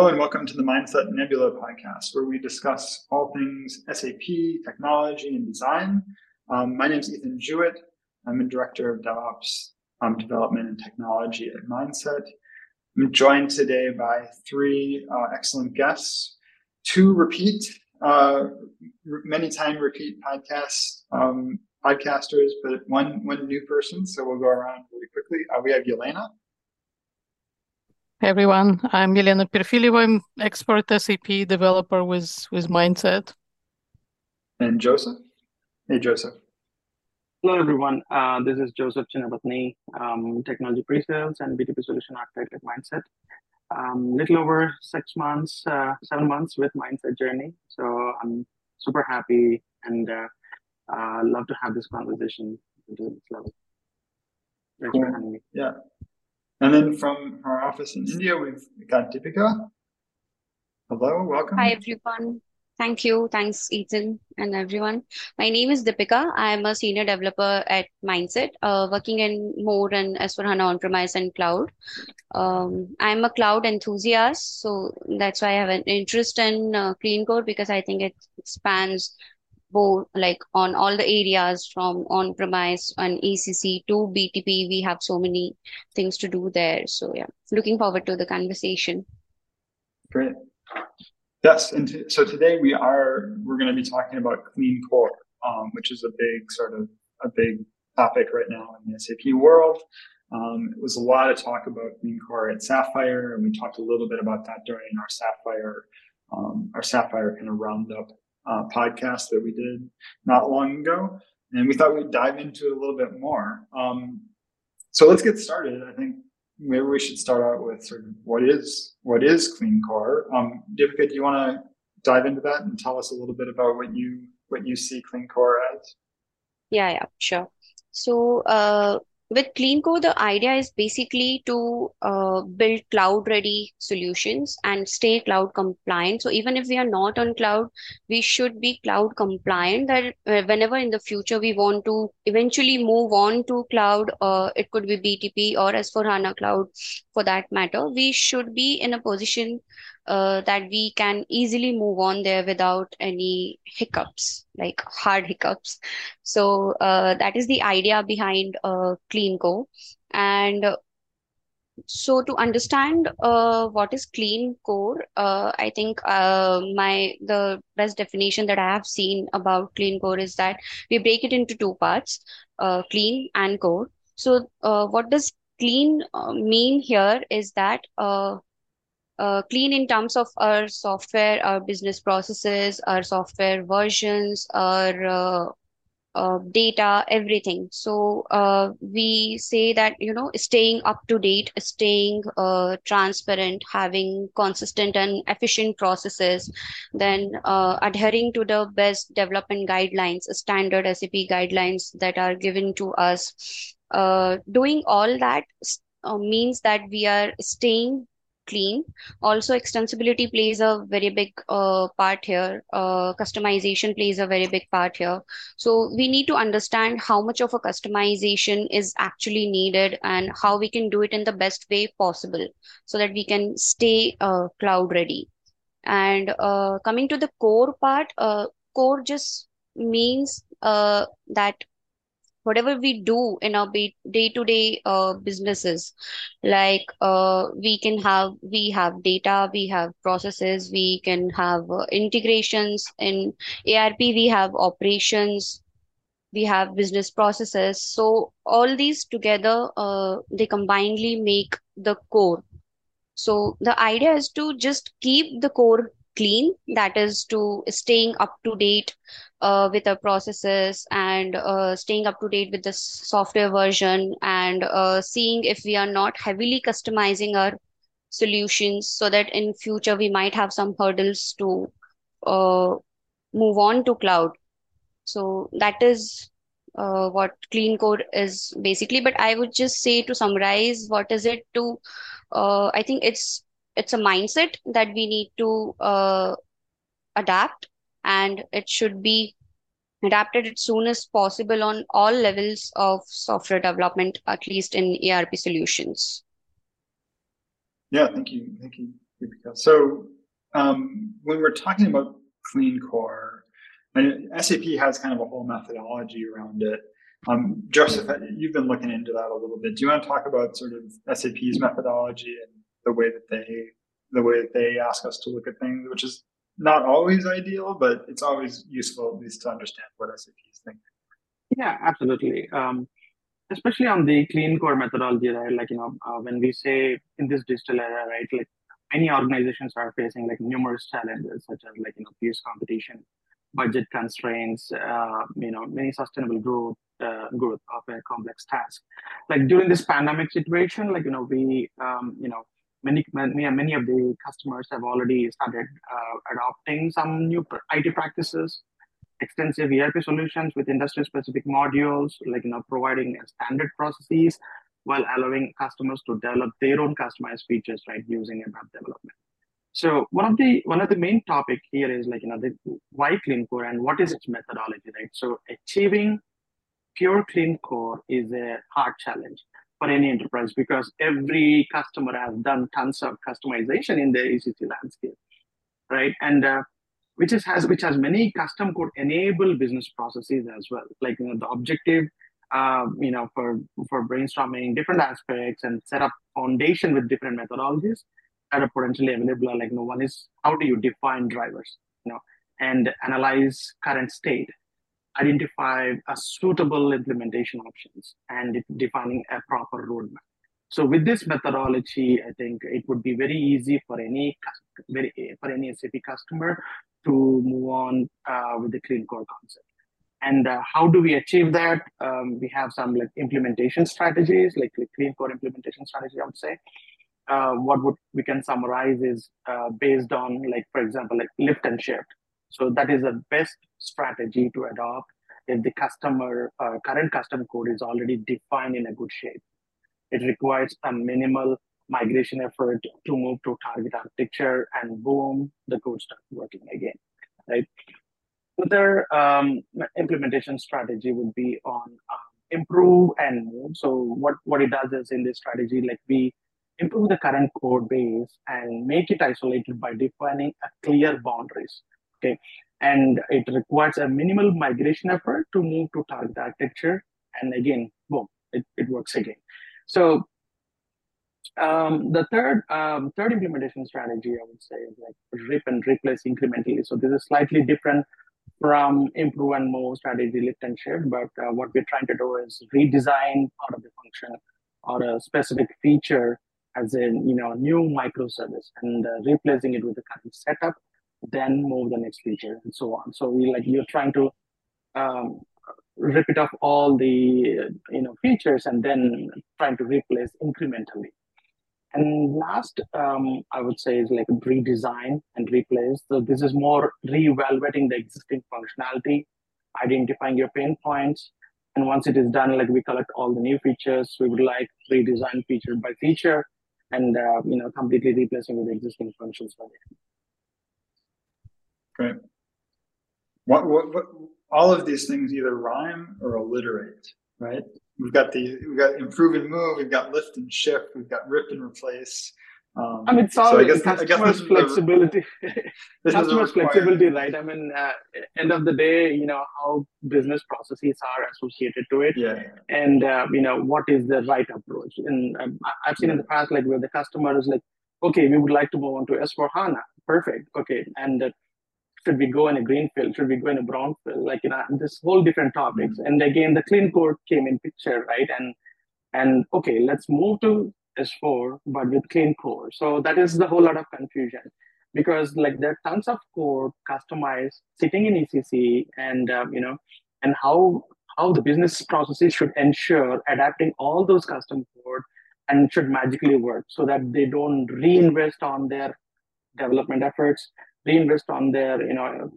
Hello and welcome to the Mindset Nebula podcast, where we discuss all things SAP, technology, and design. Um, my name is Ethan Jewett. I'm a director of DevOps um, development and technology at Mindset. I'm joined today by three uh, excellent guests, two repeat, uh, many time repeat podcast um, podcasters, but one one new person. So we'll go around really quickly. Uh, we have Jelena. Hey everyone, I'm Jelena Perfiljeva. I'm expert SAP developer with, with Mindset. And Joseph. Hey, Joseph. Hello, everyone. Uh, this is Joseph Chinnabathini, um, technology pre-sales and BTP solution architect at Mindset. Um, little over six months, uh, seven months with Mindset journey. So I'm super happy and uh, uh love to have this conversation into this level. Thanks cool. for having me. Yeah. And then from our office in India, we've got Deepika. Hello, welcome. Hi, everyone. Thank you. Thanks, Ethan and everyone. My name is Deepika. I'm a senior developer at Mindset, uh, working in more and S4HANA on-premise and cloud. Um, I'm a cloud enthusiast, so that's why I have an interest in uh, clean core because I think it spans both like on all the areas from on premise and ECC to BTP. We have so many things to do there. So yeah, looking forward to the conversation. Great. Yes, and t- so today we are we're going to be talking about clean core, um, which is a big sort of a big topic right now in the SAP world. Um, it was a lot of talk about clean core at Sapphire, and we talked a little bit about that during our Sapphire um, our Sapphire kind of roundup uh, podcast that we did not long ago, and we thought we'd dive into it a little bit more. Um, so let's get started. I think maybe we should start out with sort of what is what is clean core. Um, do you want to dive into that and tell us a little bit about what you what you see clean core as? Yeah, yeah, sure. So uh, with clean core the idea is basically to uh, build cloud ready solutions and stay cloud compliant. So even if we are not on cloud we should be cloud compliant. That uh, whenever in the future we want to eventually move on to cloud uh, it could be btp or s4 hana cloud for that matter we should be in a position uh, that we can easily move on there without any hiccups, like hard hiccups. So uh, that is the idea behind uh, Clean Core. And so to understand uh, what is clean core, uh, I think uh, my the best definition that I have seen about clean core is that we break it into two parts, uh, clean and core. So uh, what does clean uh, mean here is that uh, uh, clean in terms of our software, our business processes, our software versions, our uh, uh, data, everything. So uh, we say that you know staying up to date, staying uh, transparent, having consistent and efficient processes, then uh, adhering to the best development guidelines, standard SAP guidelines that are given to us. Doing all that means that we are staying clean. Also, extensibility plays a very big uh, part here. Uh, customization plays a very big part here. So we need to understand how much of a customization is actually needed and how we can do it in the best way possible so that we can stay uh, cloud ready. And uh, coming to the core part, uh, core just means uh, that whatever we do in our day-to-day uh, businesses like uh, we can have we have data we have processes we can have uh, integrations in ERP we have operations we have business processes. So all these together uh, they combinedly make the core. So the idea is to just keep the core clean that is to staying up to date uh, with our processes and uh, staying up to date with the software version and uh, seeing if we are not heavily customizing our solutions so that in future we might have some hurdles to uh, move on to cloud. So that is uh, what clean core is basically. But i would just say to summarize what is it to uh, i think it's it's a mindset that we need to adapt and it should be adapted as soon as possible on all levels of software development, at least in ERP solutions. Yeah, thank you. Thank you. So um, when we're talking about clean core, and SAP has kind of a whole methodology around it. Um, Joseph, you've been looking into that a little bit. Do you want to talk about sort of SAP's methodology and the way that they the way that they ask us to look at things, which is not always ideal, but it's always useful at least to understand what SAP is thinking. Yeah, absolutely. Um, especially on the clean core methodology, right? Like you know, uh, when we say in this digital era, right? Like many organizations are facing like numerous challenges, such as like you know, fierce competition, budget constraints, uh, you know, many sustainable growth, uh, growth of a complex task. Like during this pandemic situation, like you know, we, um, you know, many many of the customers have already started uh, adopting some new IT practices, extensive ERP solutions with industry-specific modules, like you know, providing standard processes while allowing customers to develop their own customized features, right, using web development. So one of the one of the main topic here is like you know the why clean core and what is its methodology, right? So achieving pure clean core is a hard challenge for any enterprise because every customer has done tons of customization in their ECC landscape, right? And uh, which is has which has many custom code enable business processes as well. Like you know the objective, uh, you know for for brainstorming different aspects and set up foundation with different methodologies that are potentially available. Like, you know, one is how do you define drivers, you know, and analyze current state, identify a suitable implementation options, and defining a proper roadmap. So with this methodology, I think it would be very easy for any very for any SAP customer to move on uh, with the clean core concept. And uh, how do we achieve that? Um, we have some like implementation strategies, like, like clean core implementation strategy, I would say uh, what would we can summarize is uh, based on like for example like lift and shift so that is the best strategy to adopt if the customer uh, current custom code is already defined in a good shape. It requires a minimal migration effort to move to target architecture and boom the code starts working again right? Another um, implementation strategy would be on um, improve and move. So what what it does is in this strategy like we improve the current code base and make it isolated by defining a clear boundaries. Okay, and it requires a minimal migration effort to move to target architecture. And again, boom, it, it works again. So um, the third um, third implementation strategy, I would say, is like rip and replace incrementally. So this is slightly different from improve and move strategy, lift and shift. But uh, what we're trying to do is redesign part of the function or a specific feature as a you know new microservice and uh, replacing it with the current setup, then move the next feature and so on. So we like you're trying to um, rip it off all the you know features and then trying to replace incrementally. And last, um, I would say is like redesign and replace. So this is more re-evaluating the existing functionality, identifying your pain points, and once it is done, like we collect all the new features, we would like redesign feature by feature, and uh, you know completely replacing with existing functions it. Great. What, what, what, all of these things either rhyme or alliterate, right? We've got the we've got improve and move, we've got lift and shift, we've got rip and replace. Um, I mean, it's all so I guess, customers' flexibility. this customers' flexibility, right? I mean, uh, end of the day, you know how business processes are associated to it, yeah. and uh, you know what is the right approach. And um, I've seen yeah. in the past, like where the customer is like, okay, we would like to move on to S4 HANA, perfect, okay, and uh, should we go in a greenfield? Should we go in a brownfield? Like you know, this whole different topics. Mm-hmm. And again, the clean core came in picture, right? And and okay, let's move to S4, but with clean core. So that is the whole lot of confusion because like there are tons of code customized sitting in ECC and um, you know and how how the business processes should ensure adapting all those custom code and should magically work so that they don't reinvest on their development efforts, reinvest on their you know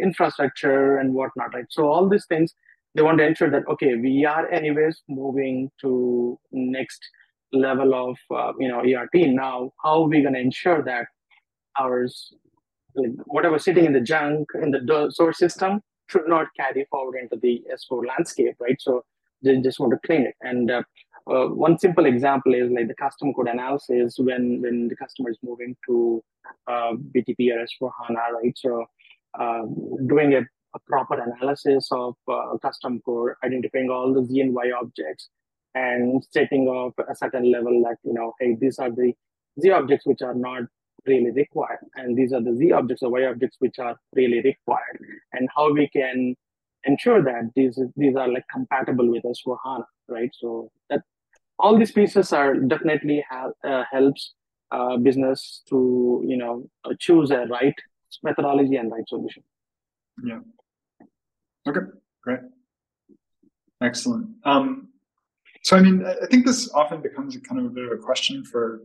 infrastructure and whatnot, right? So all these things they want to ensure that okay, we are anyways moving to next level of uh, you know ERP. Now, how are we going to ensure that ours, like, whatever sitting in the junk in the source system, should not carry forward into the S4 landscape, right? So they just want to clean it. And uh, uh, one simple example is like the custom code analysis when when the customer is moving to uh, BTP or S4 HANA, right? So uh, doing a, a, proper analysis of uh, custom code, identifying all the Z and Y objects, and setting up a certain level that you know, hey, these are the Z objects which are not really required, and these are the Z objects or Y objects which are really required, and how we can ensure that these these are like compatible with S4 HANA, right? So that all these pieces are definitely have, uh, helps uh, business to you know uh, choose a right methodology and right solution. Yeah. Okay. Great. Excellent. Um, so I mean, I think this often becomes a kind of a bit of a question for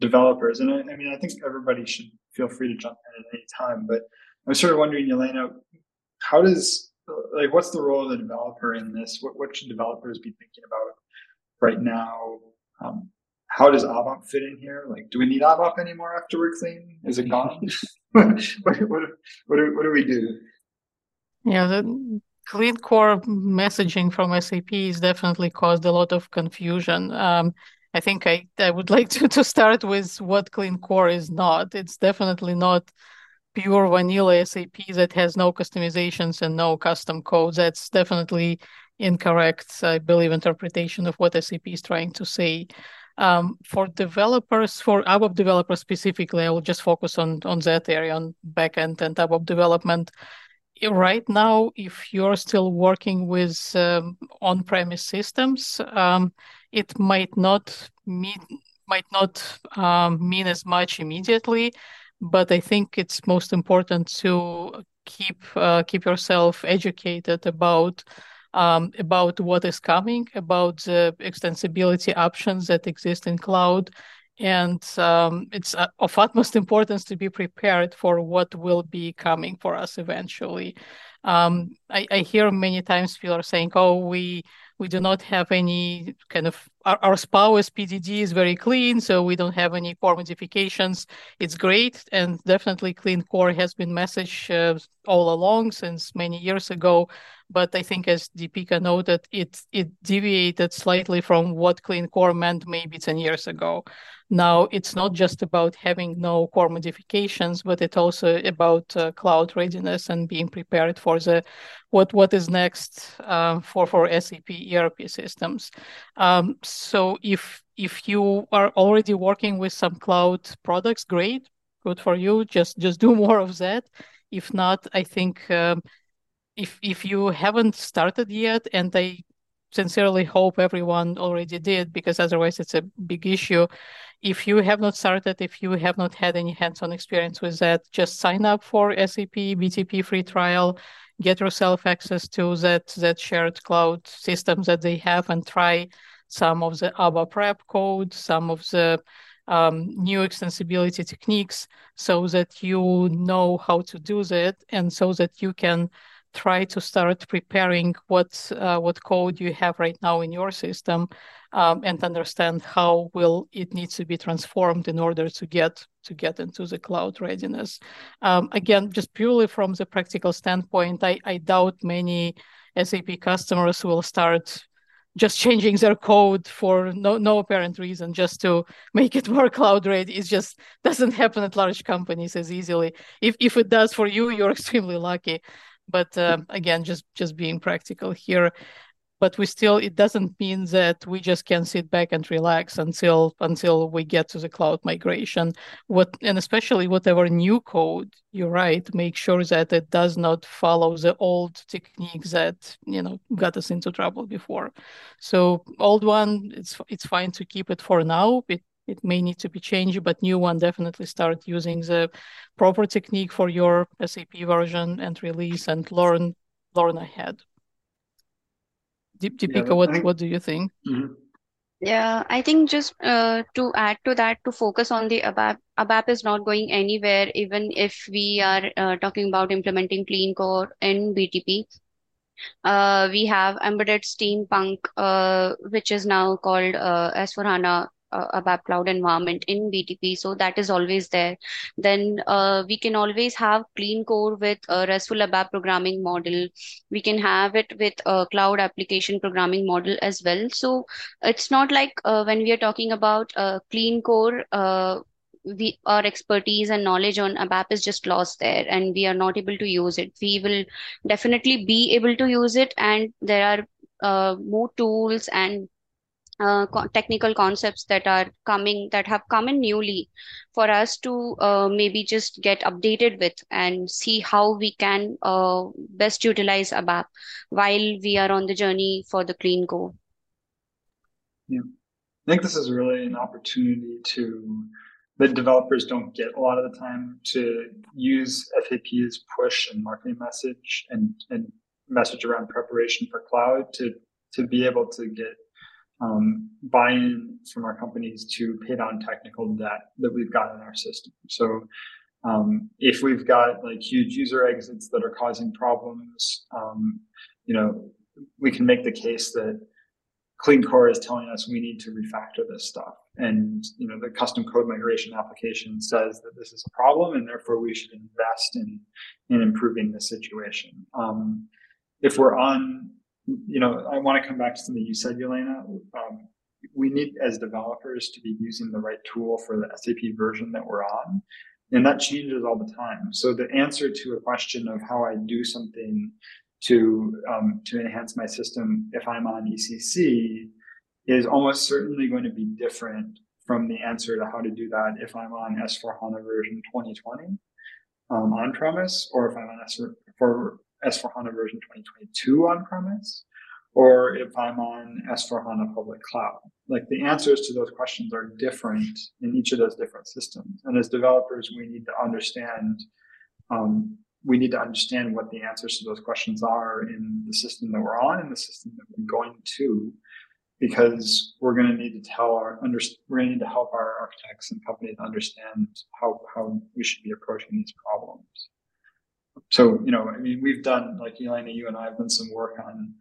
developers, and I, I mean, I think everybody should feel free to jump in at any time. But I was sort of wondering, elena how does like what's the role of the developer in this? What what should developers be thinking about right now? Um, how does ABAP fit in here? Like, do we need ABAP anymore after we're clean? Is it gone? what, what, what, what, do, what do we do? Yeah, the clean core messaging from SAP has definitely caused a lot of confusion. Um, I think I, I would like to, to start with what clean core is not. It's definitely not pure vanilla SAP that has no customizations and no custom codes. That's definitely incorrect, I believe, interpretation of what SAP is trying to say. Um, for developers, for ABAP developers specifically, I will just focus on, on that area, on backend and ABAP development. Right now, if you're still working with um, on-premise systems, um, it might not mean might not um, mean as much immediately, but I think it's most important to keep uh, keep yourself educated about um, about what is coming, about the extensibility options that exist in cloud. And um, it's uh, of utmost importance to be prepared for what will be coming for us eventually. Um, I, I, hear many times people are saying, "Oh, we we do not have any kind of our, our spouse PDD is very clean, so we don't have any core modifications. It's great, and definitely clean core has been messaged uh, all along since many years ago. But I think, as Deepika noted, it it deviated slightly from what clean core meant maybe 10 years ago. Now it's not just about having no core modifications, but it's also about uh, cloud readiness and being prepared for the what what is next uh, for for SAP ERP systems. Um, so if if you are already working with some cloud products, great, good for you. Just just do more of that. If not, I think um, if if you haven't started yet, and I sincerely hope everyone already did, because otherwise it's a big issue. If you have not started, if you have not had any hands-on experience with that, just sign up for SAP BTP free trial, get yourself access to that that shared cloud system that they have, and try some of the ABAP prep code, some of the um, new extensibility techniques, so that you know how to do that, and so that you can try to start preparing what uh, what code you have right now in your system um, and understand how will it needs to be transformed in order to get to get into the cloud readiness. Um, again just purely from the practical standpoint I, I doubt many sap customers will start just changing their code for no no apparent reason just to make it more cloud ready. It just doesn't happen at large companies as easily. If if it does for you you're extremely lucky but um, again just just being practical here but we still it doesn't mean that we just can sit back and relax until until we get to the cloud migration. What and especially whatever new code you write make sure that it does not follow the old techniques that you know got us into trouble before. So old one it's it's fine to keep it for now. It it may need to be changed, but new one definitely start using the proper technique for your SAP version and release and learn learn ahead. Deepika, yeah, what, think... what do you think? Mm-hmm. Yeah, I think just uh, to add to that, to focus on the ABAP, ABAP is not going anywhere, even if we are uh, talking about implementing clean core in BTP. Uh, we have embedded steampunk, uh, which is now called uh, S4HANA uh, ABAP cloud environment in BTP. So that is always there. Then uh, we can always have clean core with a RESTful ABAP programming model. We can have it with a cloud application programming model as well. So it's not like uh, when we are talking about uh, clean core, uh, we our expertise and knowledge on ABAP is just lost there, and we are not able to use it. We will definitely be able to use it, and there are uh, more tools and uh, co- technical concepts that are coming that have come in newly for us to uh, maybe just get updated with and see how we can uh, best utilize ABAP while we are on the journey for the clean core Yeah. I think this is really an opportunity to that developers don't get a lot of the time to use SAP's push and marketing message and, and message around preparation for cloud to to be able to get um, buy-in from our companies to pay down technical debt that we've got in our system. So um, if we've got like huge user exits that are causing problems, um, you know, we can make the case that Clean Core is telling us we need to refactor this stuff. And, you know, the custom code migration application says that this is a problem and therefore we should invest in, in improving the situation. Um, if we're on, you know, I want to come back to something you said, Jelena. Um, we need as developers to be using the right tool for the SAP version that we're on. And that changes all the time. So the answer to a question of how I do something to um, to enhance my system if I'm on ECC is almost certainly going to be different from the answer to how to do that if I'm on S4 HANA version 2020 um, on premise, or if I'm on S4 for S4 HANA version 2022 on premise, or if I'm on S4 HANA public cloud. Like the answers to those questions are different in each of those different systems. And as developers, we need to understand um, we need to understand what the answers to those questions are in the system that we're on and the system that we're going to, because we're going to need to tell our under, we're going to need to help our architects and companies understand how how we should be approaching these problems. So you know, I mean, we've done like Elena, you and I have done some work on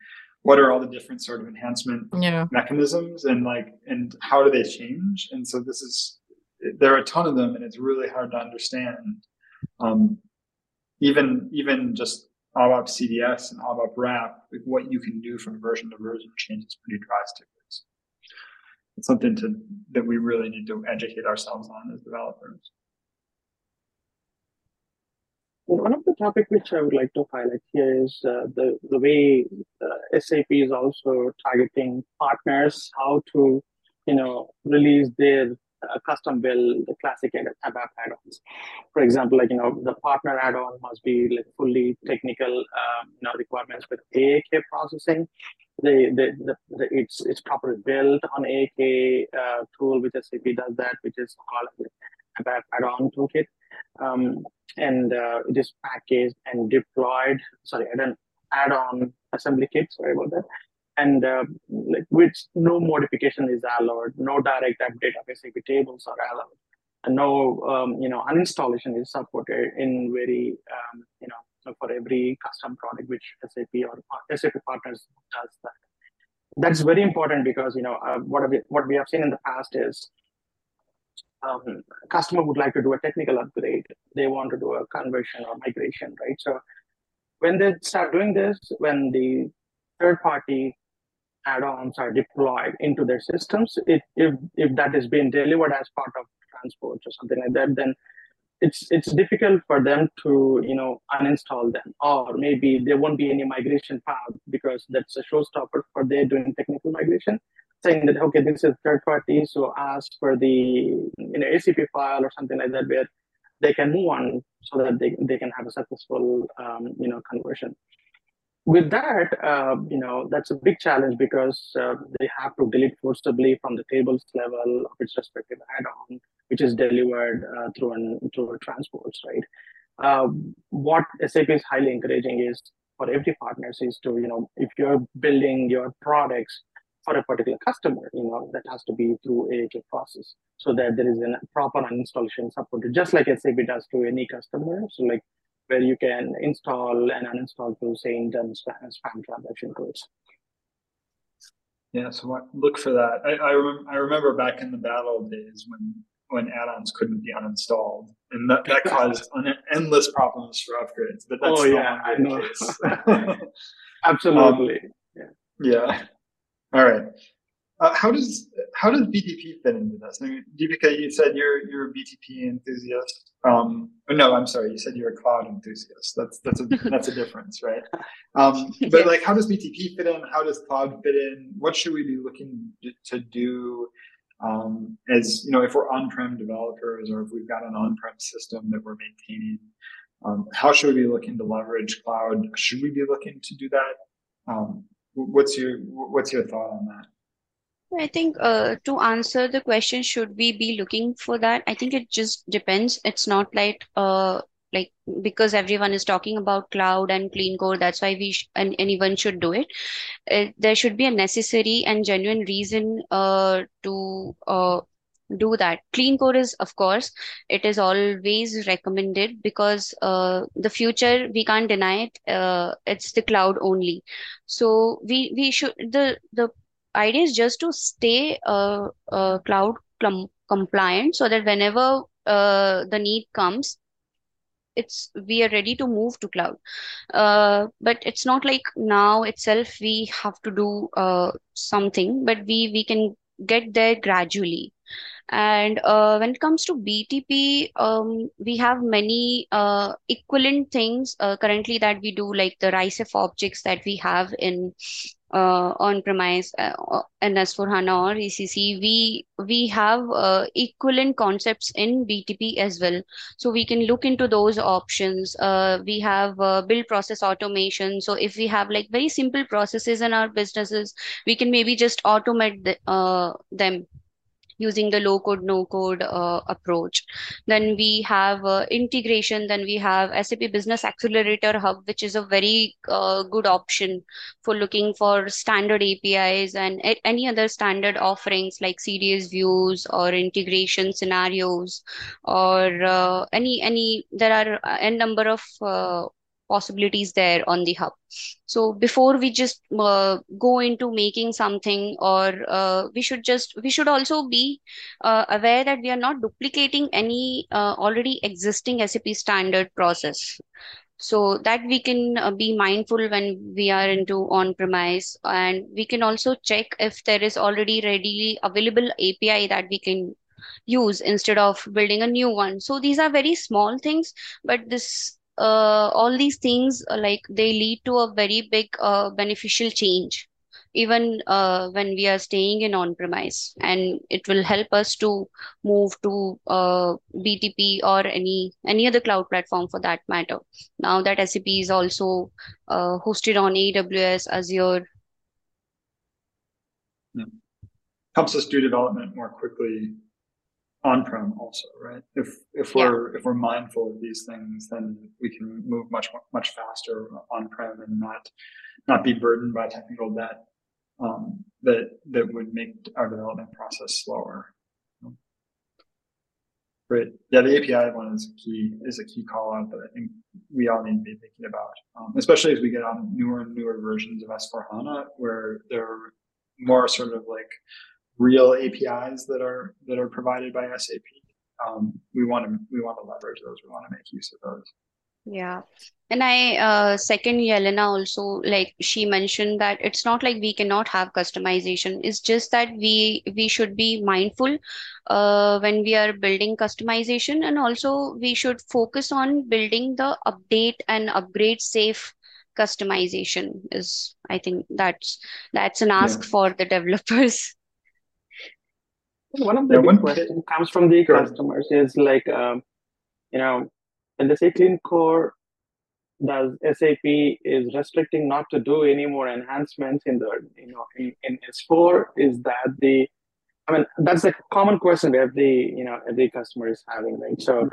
what are all the different sort of enhancement Yeah. mechanisms and like and how do they change? And so this is there are a ton of them and it's really hard to understand. Um, even even just ABAP CDS and ABAP RAP like what you can do from version to version changes pretty drastically. So it's something to that we really need to educate ourselves on as developers. One of the topic which I would like to highlight here is uh, the the way uh, SAP is also targeting partners, how to you know release their uh, custom build the classic ABAP add-ons. For example, like you know the partner add-on must be like fully technical um, you know requirements with AAK processing. The, the, the, it's it's properly built on AAK uh, tool which SAP does that, which is called ABAP add-on toolkit. Um, and uh, it is packaged and deployed. Sorry, I don't add-on assembly kit. Sorry about that. And uh, like which no modification is allowed, no direct update of SAP tables are allowed, and no um, you know uninstallation is supported in very um, you know for every custom product which SAP or SAP partners does that. That's very important because you know uh, what we what we have seen in the past is um, customer would like to do a technical upgrade. They want to do a conversion or migration, right? So when they start doing this, when the third party add-ons are deployed into their systems, it, if, if that is being delivered as part of transport or something like that, then it's it's difficult for them to you know uninstall them or maybe there won't be any migration path because that's a showstopper for their doing technical migration saying that okay, this is third party, so ask for the you know ACP file or something like that where they can move on so that they, they can have a successful um, you know conversion. With that, uh, you know that's a big challenge because uh, they have to delete forcibly from the tables level of its respective add-on, which is delivered uh, through an through transports, right? Uh, what SAP is highly encouraging is for every partners is to you know if you're building your products for a particular customer, you know, that has to be through AAK process so that there is a proper installation supported, just like SAP does to any customer. So like where you can install and uninstall through SAINT and spam, spam transaction codes. Yeah, so what, look for that. I, I remember I remember back in the battle days when when add-ons couldn't be uninstalled, and that, that caused un- endless problems for upgrades. But that's Oh, yeah, I know. the case. Absolutely. Um, yeah. All right. Uh, how does how does BTP fit into this? I mean, Deepika, you said you're you're a BTP enthusiast. Um, no, I'm sorry, you said you're a cloud enthusiast. That's that's a that's a difference, right? Um, but like, how does BTP fit in? How does cloud fit in? What should we be looking to- do? Um, as you know, if we're on-prem developers or if we've got an on-prem system that we're maintaining, um, how should we be looking to leverage cloud? Should we be looking to do that? Wh- what's your what's your thought on that? I think uh, to answer the question, should we be looking for that? I think it just depends. It's not like uh like because everyone is talking about cloud and clean core, that's why we sh and anyone should do it. Uh, there should be a necessary and genuine reason uh to uh do that. Clean core is, of course, it is always recommended because uh the future we can't deny it. Uh, it's the cloud only. So we we should the the idea is just to stay uh, uh, cloud com compliant so that whenever uh, the need comes, it's we are ready to move to cloud. Uh, but it's not like now itself we have to do uh, something, but we we can get there gradually. And uh, when it comes to BTP, um, we have many uh, equivalent things uh, currently that we do, like the RICEF objects that we have in uh, on-premise uh, uh, in S4HANA or ECC. We we have uh, equivalent concepts in BTP as well, so we can look into those options. Uh, we have uh, build process automation. So if we have like very simple processes in our businesses, we can maybe just automate the, uh, them using the low code no code uh, approach. Then we have uh, integration. Then we have sap business accelerator hub which is a very uh, good option for looking for standard apis and any other standard offerings like cds views or integration scenarios or uh, any any there are a number of uh, possibilities there on the hub so before we just uh, go into making something or uh, we should just we should also be uh, aware that we are not duplicating any uh, already existing SAP standard process. So that we can uh, be mindful when we are into on-premise, and we can also check if there is already readily available API that we can use instead of building a new one. So these are very small things, but this uh, all these things uh, like they lead to a very big uh, beneficial change even uh, when we are staying in on-premise and it will help us to move to uh, BTP or any any other cloud platform for that matter. Now that SAP is also uh, hosted on AWS, Azure. Helps us do development more quickly on-prem also, right? If if we're if we're mindful of these things, then we can move much much faster on-prem and not not be burdened by technical debt um, that that would make our development process slower. Great. Yeah, the API one is key is a key call out that I think we all need to be thinking about, um, especially as we get on newer and newer versions of S4 HANA, where they're more sort of like real APIs that are that are provided by SAP. Um, we want to we want to leverage those. We want to make use of those. Yeah. And I uh, second Jelena also, like she mentioned that it's not like we cannot have customization. It's just that we we should be mindful uh, when we are building customization, and also we should focus on building the update and upgrade safe customization is I think that's that's an ask Yeah. for the developers. One of the Yeah, big questions comes from the ahead. customers is like, um, you know, when they say clean core, does SAP is restricting not to do any more enhancements in the, you know, in, in S4? Is that the, I mean, that's a common question that every, you know, every customer is having, right? So,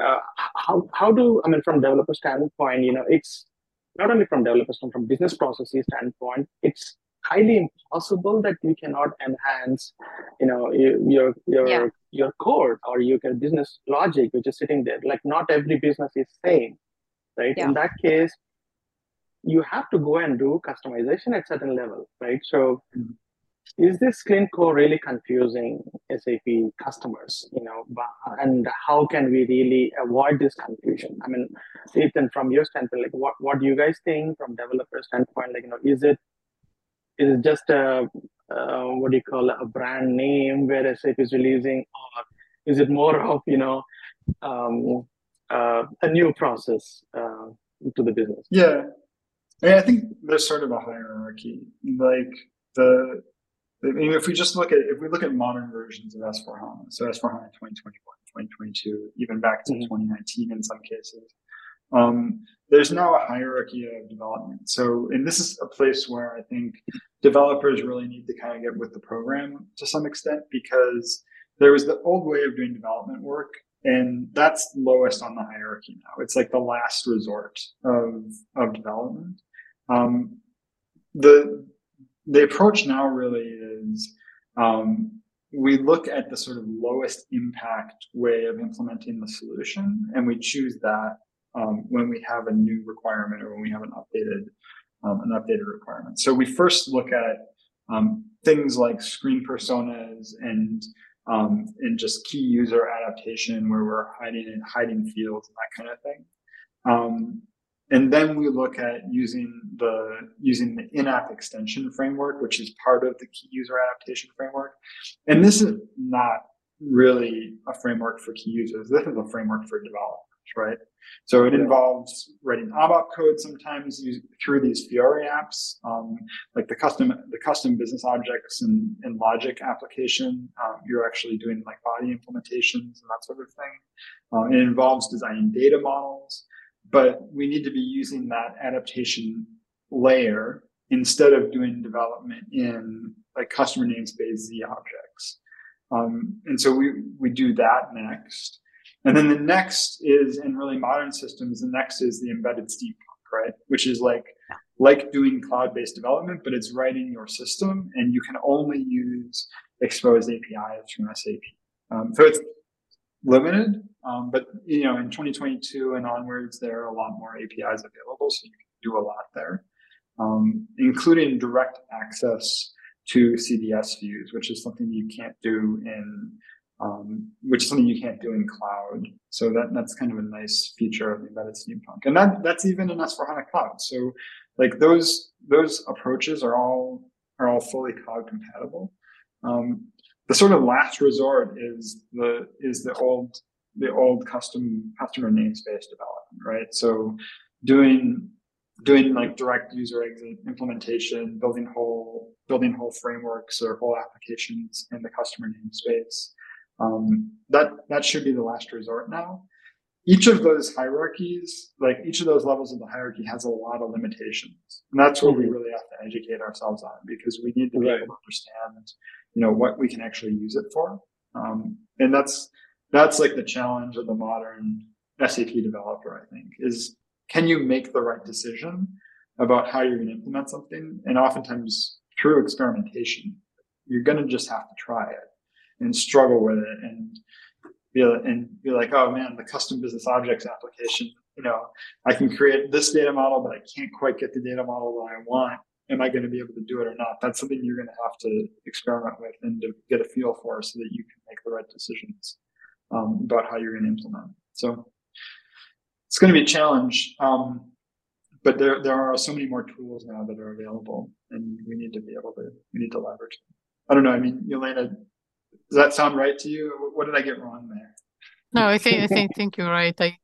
uh, how how do I mean from developer standpoint, you know, it's not only from developers, from from business processes standpoint, it's highly impossible that you cannot enhance, you know, your your Yeah. your code or your business logic, which is sitting there. Like not every business is same, right? Yeah. In that case, you have to go and do customization at certain level, right? So Mhm. is this clean core really confusing SAP customers? You know, and how can we really avoid this confusion? I mean, Ethan, from your standpoint, like what what do you guys think from developer standpoint? Like, you know, is it is it just a uh, what do you call it, a brand name where SAP is releasing, or is it more of you know um, uh, a new process uh, to the business? Yeah, I, mean, I think there's sort of a hierarchy. Like the I mean, if we just look at if we look at modern versions of S4 HANA, so S4 HANA 2021, 2022, even back to mm-hmm. 2019 in some cases, um, there's now a hierarchy of development. So, and this is a place where I think developers really need to kind of get with the program to some extent because there was the old way of doing development work, and that's lowest on the hierarchy now. It's like the last resort of of development. Um, the the approach now really is um, we look at the sort of lowest impact way of implementing the solution, and we choose that um, when we have a new requirement or when we have an updated um, an updated requirement. So we first look at um, things like screen personas and um, and just key user adaptation, where we're hiding hiding fields and that kind of thing. Um, and then we look at using the using the in-app extension framework, which is part of the key user adaptation framework. And this is not really a framework for key users. This is a framework for developers, right? So it involves writing ABAP code sometimes through these Fiori apps, um, like the custom the custom business objects and, and logic application. Um, you're actually doing like BAdI implementations and that sort of thing. Um, it involves designing data models but we need to be using that adaptation layer instead of doing development in like customer namespace Z objects. Um, and so we, we do that next. And then the next is in really modern systems, the next is the embedded steampunk, right? Which is like, like doing cloud-based development, but it's writing your system and you can only use exposed APIs from SAP. Um, so it's limited, um, but you know, in 2022 and onwards, there are a lot more APIs available, so you can do a lot there, um, including direct access to CDS views, which is something you can't do in um, which is something you can't do in cloud. So that that's kind of a nice feature of the embedded steampunk, and that that's even in S4HANA Cloud. So like those those approaches are all are all fully cloud compatible. Um, the sort of last resort is the is the old the old custom customer namespace development, right? So doing doing like direct user exit implementation, building whole building whole frameworks or whole applications in the customer namespace. Um, that that should be the last resort now. Each of those hierarchies, like each of those levels of the hierarchy, has a lot of limitations, and that's what we mm-hmm. really have to educate ourselves on because we need to be right. able to understand you know what we can actually use it for um, and that's that's like the challenge of the modern sap developer i think is can you make the right decision about how you're going to implement something and oftentimes through experimentation you're going to just have to try it and struggle with it and be, and be like oh man the custom business objects application you know i can create this data model but i can't quite get the data model that i want am I going to be able to do it or not? That's something you're going to have to experiment with and to get a feel for so that you can make the right decisions um, about how you're going to implement. So it's going to be a challenge. Um, but there, there are so many more tools now that are available and we need to be able to, we need to leverage them. I don't know. I mean, Jelena, does that sound right to you? What did I get wrong there? No, I think, I think, think you're right. I,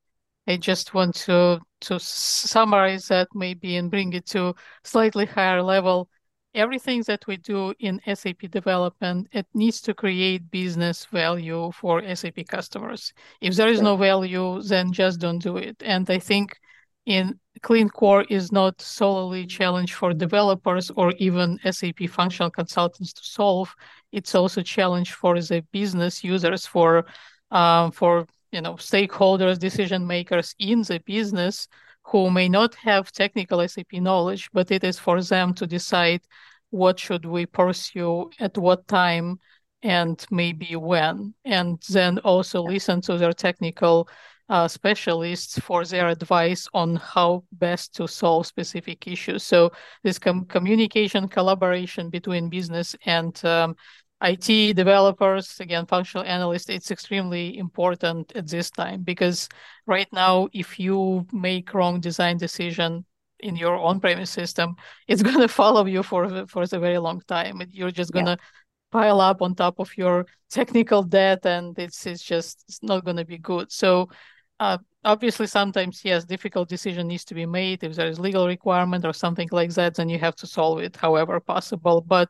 I just want to to summarize that maybe and bring it to slightly higher level. Everything that we do in SAP development, it needs to create business value for SAP customers. If there is no value, then just don't do it. And I think in Clean Core is not solely a challenge for developers or even SAP functional consultants to solve. It's also a challenge for the business users for um, for you know stakeholders decision makers in the business who may not have technical sap knowledge but it is for them to decide what should we pursue at what time and maybe when and then also listen to their technical uh, specialists for their advice on how best to solve specific issues. So this com- communication collaboration between business and um, IT developers, again, functional analysts, it's extremely important at this time because right now, if you make wrong design decision in your on-premise system, it's going to follow you for for a very long time. You're just going to yeah. pile up on top of your technical debt, and it's it's just it's not going to be good. So. Uh, obviously, sometimes yes, difficult decision needs to be made. If there is legal requirement or something like that, then you have to solve it however possible. But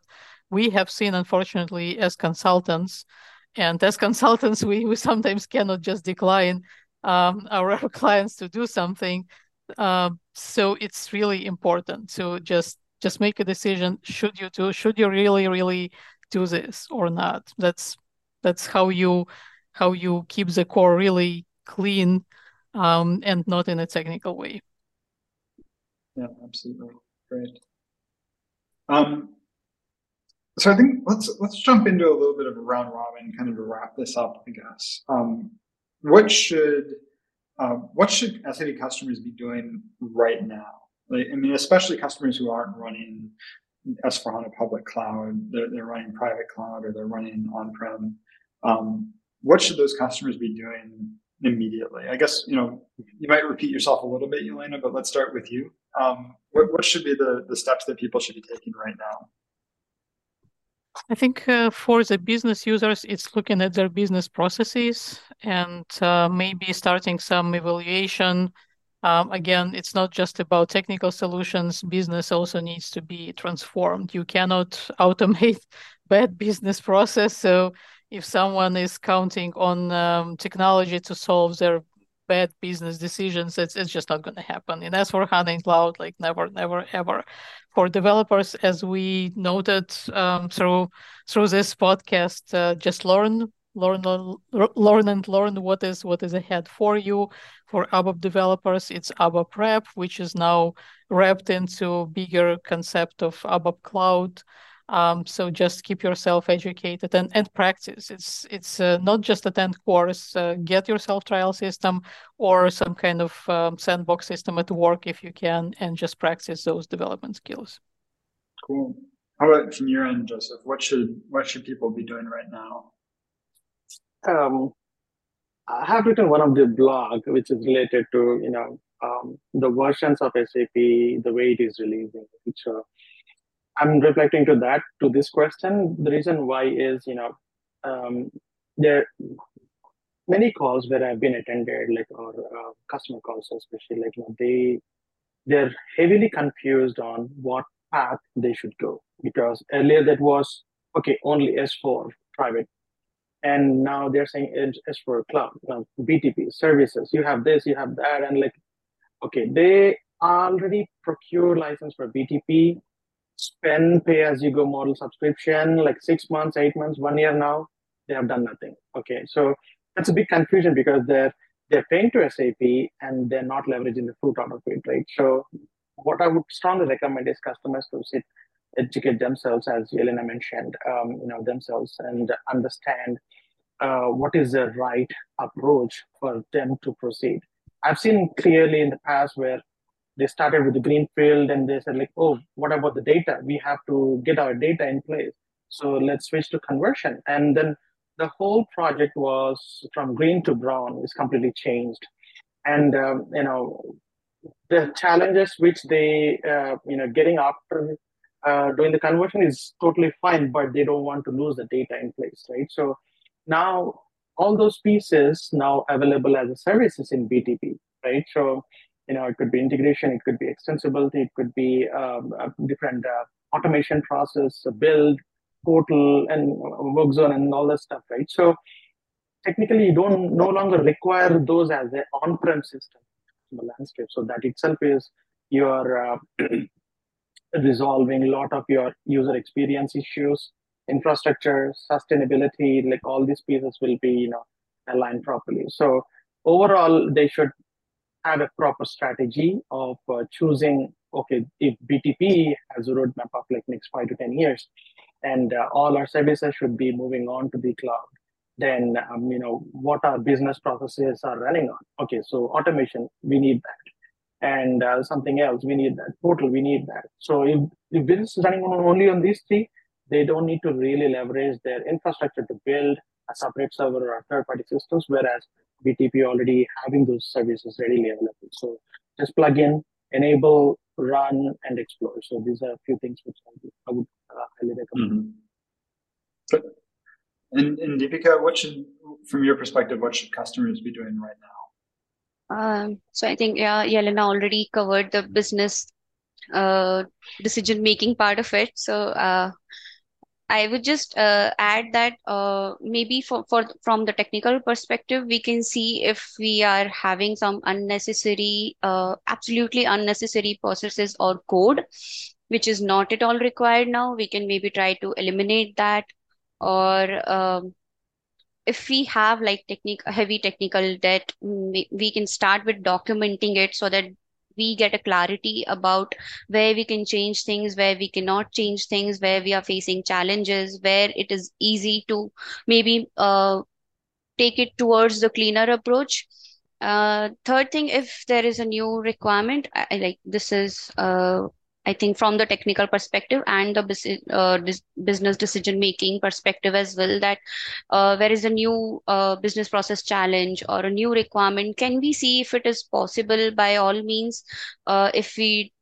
we have seen, unfortunately, as consultants, and as consultants, we, we sometimes cannot just decline um, our, clients to do something. Um, so it's really important to just just make a decision. Should you do? Should you really, really do this or not? That's that's how you how you keep the core really clean um, and not in a technical way. Yeah, absolutely. Great. Um, so I think let's let's jump into a little bit of a round robin, kind of to wrap this up. I guess um, what should uh, what should SAP customers be doing right now? Like, I mean, especially customers who aren't running S4HANA public cloud, they're, they're running private cloud or they're running on-prem. Um, what should those customers be doing immediately? I guess, you know, you might repeat yourself a little bit, Jelena, but let's start with you. Um, what, what should be the, the steps that people should be taking right now? I think uh, for the business users, it's looking at their business processes and uh, maybe starting some evaluation. Um, again, it's not just about technical solutions. Business also needs to be transformed. You cannot automate bad business process. So if someone is counting on um, technology to solve their bad business decisions, it's, it's just not going to happen. And S4HANA in cloud, like never, never, ever. For developers, as we noted um, through through this podcast, uh, just learn, learn, learn, and learn what is what is ahead for you. For ABAP developers, it's ABAP RAP, which is now wrapped into bigger concept of ABAP Cloud. Um, so just keep yourself educated and, and practice. It's it's uh, not just attend course. Uh, get yourself trial system or some kind of um, sandbox system at work if you can, and just practice those development skills. Cool. How about from your end, Josphen? What should what should people be doing right now? Um, I have written one of the blog which is related to you know um, the versions of SAP, the way it is releasing. So I'm reflecting to that to this question. The reason why is you know um, there many calls where I've been attended, like or uh, customer calls especially, like you know, they they're heavily confused on what path they should go because earlier that was okay only S4 private, and now they're saying S4 cloud, now BTP services. You have this, you have that, and like okay, they already procure license for BTP spend pay as you go model subscription like six months eight months one year now they have done nothing. Okay so that's a big confusion because they're they're paying to sap and they're not leveraging the fruit out of it right? So what i would strongly recommend is customers to sit educate themselves as Jelena mentioned um, you know themselves and understand uh, what is the right approach for them to proceed. I've seen clearly in the past where they started with the greenfield and they said like oh what about the data? We have to get our data in place. So let's switch to conversion. And then the whole project was from green to brown is completely changed. And um, you know the challenges which they uh, you know getting after uh, doing the conversion is totally fine but they don't want to lose the data in place right? So now all those pieces now available as a services in btp right? So you know, it could be integration, it could be extensibility, it could be um, different uh, automation process, build, portal, and work zone, and all that stuff, right? So technically, you don't no longer require those as an on-prem system in the landscape. So that itself is your uh, resolving a lot of your user experience issues, infrastructure, sustainability, like all these pieces will be, you know, aligned properly. So overall, they should have a proper strategy of uh, choosing okay if btp has a roadmap of like next five to ten years and uh, all our services should be moving on to the cloud then um, you know what our business processes are running on. Okay, so automation, we need that, and uh, something else, we need that portal, we need that. So if if business is running on, only on these three, they don't need to really leverage their infrastructure to build a separate server or third-party systems, whereas BTP already having those services readily available. So just plug in, enable, run, and explore. So these are a few things which I would, uh, highly recommend. Mm-hmm. And, and Deepika, what should, from your perspective, what should customers be doing right now? Um, so I think yeah, Jelena already covered the business uh, decision making part of it. So uh, I would just uh, add that uh, maybe for, for from the technical perspective, we can see if we are having some unnecessary, uh, absolutely unnecessary processes or code, which is not at all required now. We can maybe try to eliminate that, or um, if we have like technique heavy technical debt, we can start with documenting it so that we get a clarity about where we can change things, where we cannot change things, where we are facing challenges, where it is easy to maybe uh, take it towards the cleaner approach. Uh, third thing, if there is a new requirement, I, like this is uh, I think from the technical perspective and the uh, business decision making perspective as well, that uh, there is a new uh, business process challenge or a new requirement, can we see if it is possible by all means uh, if we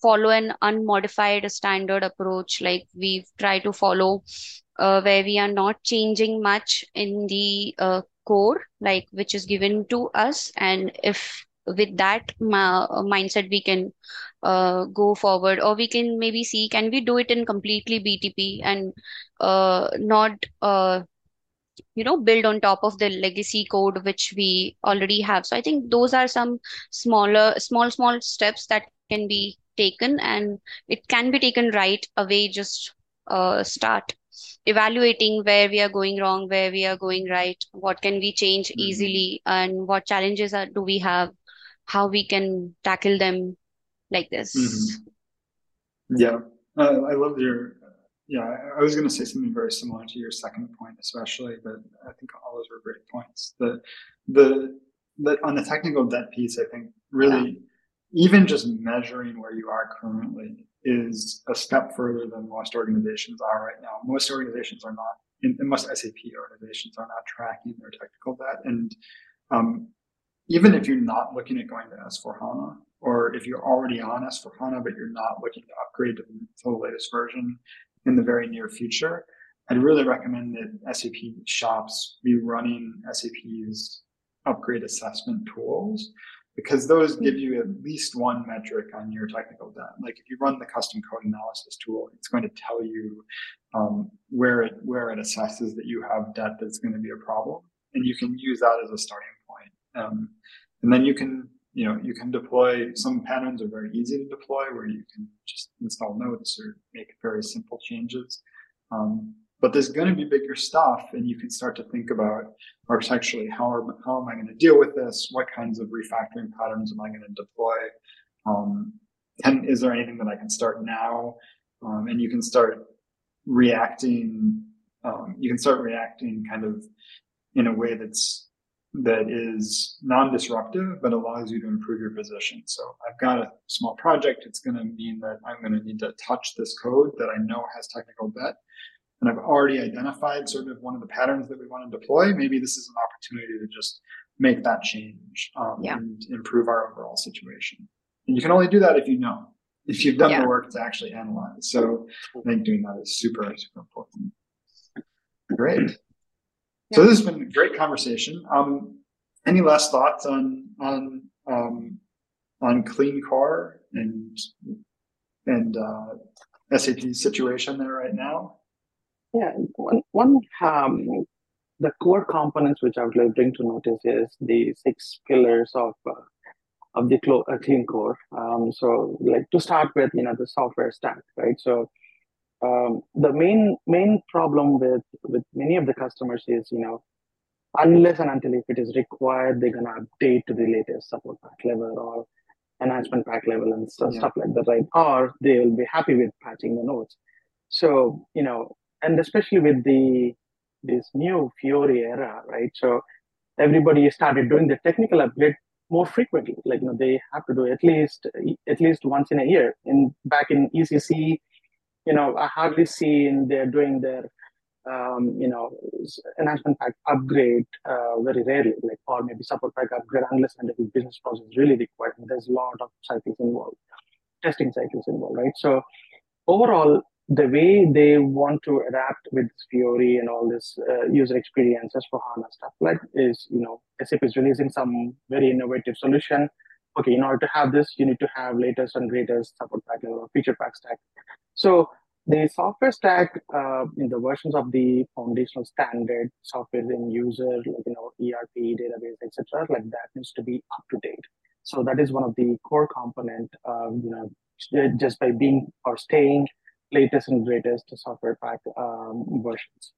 follow an unmodified standard approach like we try to follow uh, where we are not changing much in the core like which is given to us and if with that mindset we can uh, go forward or we can maybe see can we do it in completely btp and uh, not uh, you know build on top of the legacy code which we already have so i think those are some smaller small small steps that can be taken and it can be taken right away just uh, start evaluating where we are going wrong where we are going right what can we change mm-hmm. easily and what challenges are, do we have how we can tackle them like this. Mm-hmm. Yeah, uh, I love your. Yeah, I was going to say something very similar to your second point, especially, but I think all those were great points. The the that on the technical debt piece, I think really yeah. even just measuring where you are currently is a step further than most organizations are right now. Most organizations are not, and most SAP organizations are not tracking their technical debt, and um, even if you're not looking at going to S4HANA, or if you're already on S4HANA, but you're not looking to upgrade to the latest version in the very near future, I'd really recommend that SAP shops be running SAP's upgrade assessment tools because those give you at least one metric on your technical debt. Like if you run the custom code analysis tool, it's going to tell you um, where it where it assesses that you have debt that's going to be a problem, and you can use that as a starting. Um, and then you can you know, you can deploy, some patterns are very easy to deploy where you can just install notes or make very simple changes. Um, but there's going to be bigger stuff and you can start to think about architecturally, how, are, how am I going to deal with this? What kinds of refactoring patterns am I going to deploy? Um, can, is there anything that I can start now? Um, and you can start reacting, um, you can start reacting kind of in a way that's that is non-disruptive but allows you to improve your position. So I've got a small project. It's going to mean that I'm going to need to touch this code that I know has technical debt. And I've already identified sort of one of the patterns that we want to deploy. Maybe this is an opportunity to just make that change um, yeah. and improve our overall situation. And you can only do that if you know, if you've done yeah. the work to actually analyze. So I think doing that is super, super important. Great. So this has been a great conversation. Um, any last thoughts on on um, on Clean core and and uh, SAP's situation there right now? Yeah, one, one um, the core components which I would like to bring to notice is the six pillars of uh, of the uh, Clean Core. Um, so, like to start with, you know, the software stack, right? So um, the main main problem with with many of the customers is you know unless and until if it is required they're gonna update to the latest support pack level or enhancement pack level and stuff, yeah. stuff like that right or they will be happy with patching the notes so you know and especially with the this new Fiori era, right? So everybody started doing the technical upgrade more frequently. Like you know, they have to do at least at least once in a year. In back in ECC, you know, I hardly seen they're doing their um, you know enhancement pack upgrade uh, very rarely, like or maybe support pack upgrade unless and the business process really required. And There's a lot of cycles involved, testing cycles involved, right? So overall, the way they want to adapt with Fiori and all this uh, user experiences for HANA stuff like is, you know, SAP is releasing some very innovative solution. Okay, in order to have this, you need to have latest and greatest support pack or feature pack stack. So the software stack uh, in the versions of the foundational standard software in user, like you know, ERP, database, etc., like that needs to be up to date. So that is one of the core component, uh, you know, just by being or staying latest and greatest software pack um, versions.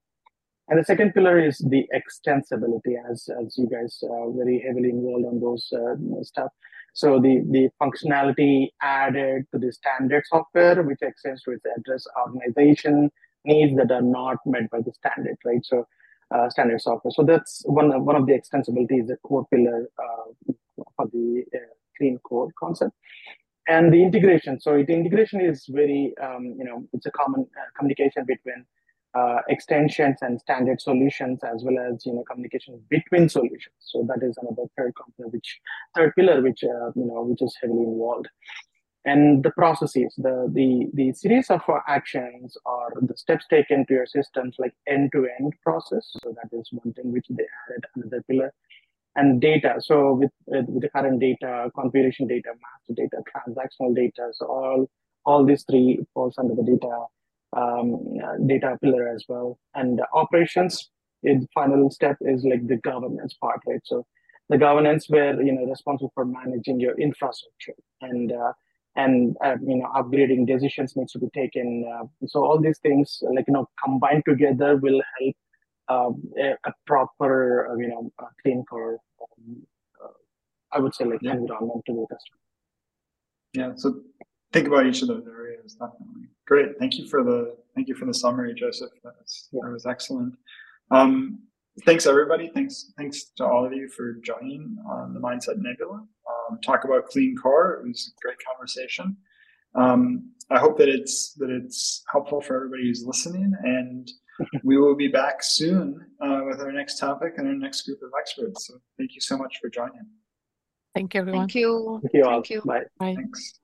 And the second pillar is the extensibility, as as you guys are very heavily involved on those uh, stuff. So the the functionality added to the standard software, which extends to its address organization needs that are not met by the standard, right? So uh, standard software. So that's one of, one of the extensibility is the core pillar uh, for the uh, clean core concept and the integration. So the integration is very, um, you know, it's a common uh, communication between uh, extensions and standard solutions, as well as you know communication between solutions. So that is another third component, which third pillar, which uh, you know, which is heavily involved. And the processes, the the the series of actions or the steps taken to your systems, like end-to-end process. So that is one thing which they added another pillar and data. So with, with, with the current data, configuration data, master data, transactional data, so all all these three falls under the data um, data pillar as well. And operations, the final step is like the governance part, right? So the governance where you know responsible for managing your infrastructure and uh, and uh, you know upgrading decisions needs to be taken. Uh, so all these things like you know combined together will help um, a, a, proper, uh, you know, clean core, um, uh, I would say like yeah. environment to the customer. Yeah. So think about each of those areas. Definitely. Great. Thank you for the thank you for the summary, Josphen. That was, yeah. that was excellent. Um, thanks everybody. Thanks thanks to all of you for joining on the Mindset Nebula. Um, talk about clean core. It was a great conversation. Um, I hope that it's that it's helpful for everybody who's listening and we will be back soon uh, with our next topic and our next group of experts. So thank you so much for joining. Thank you, everyone. Thank you. Thank you all. Thank you. Bye. Bye. Thanks.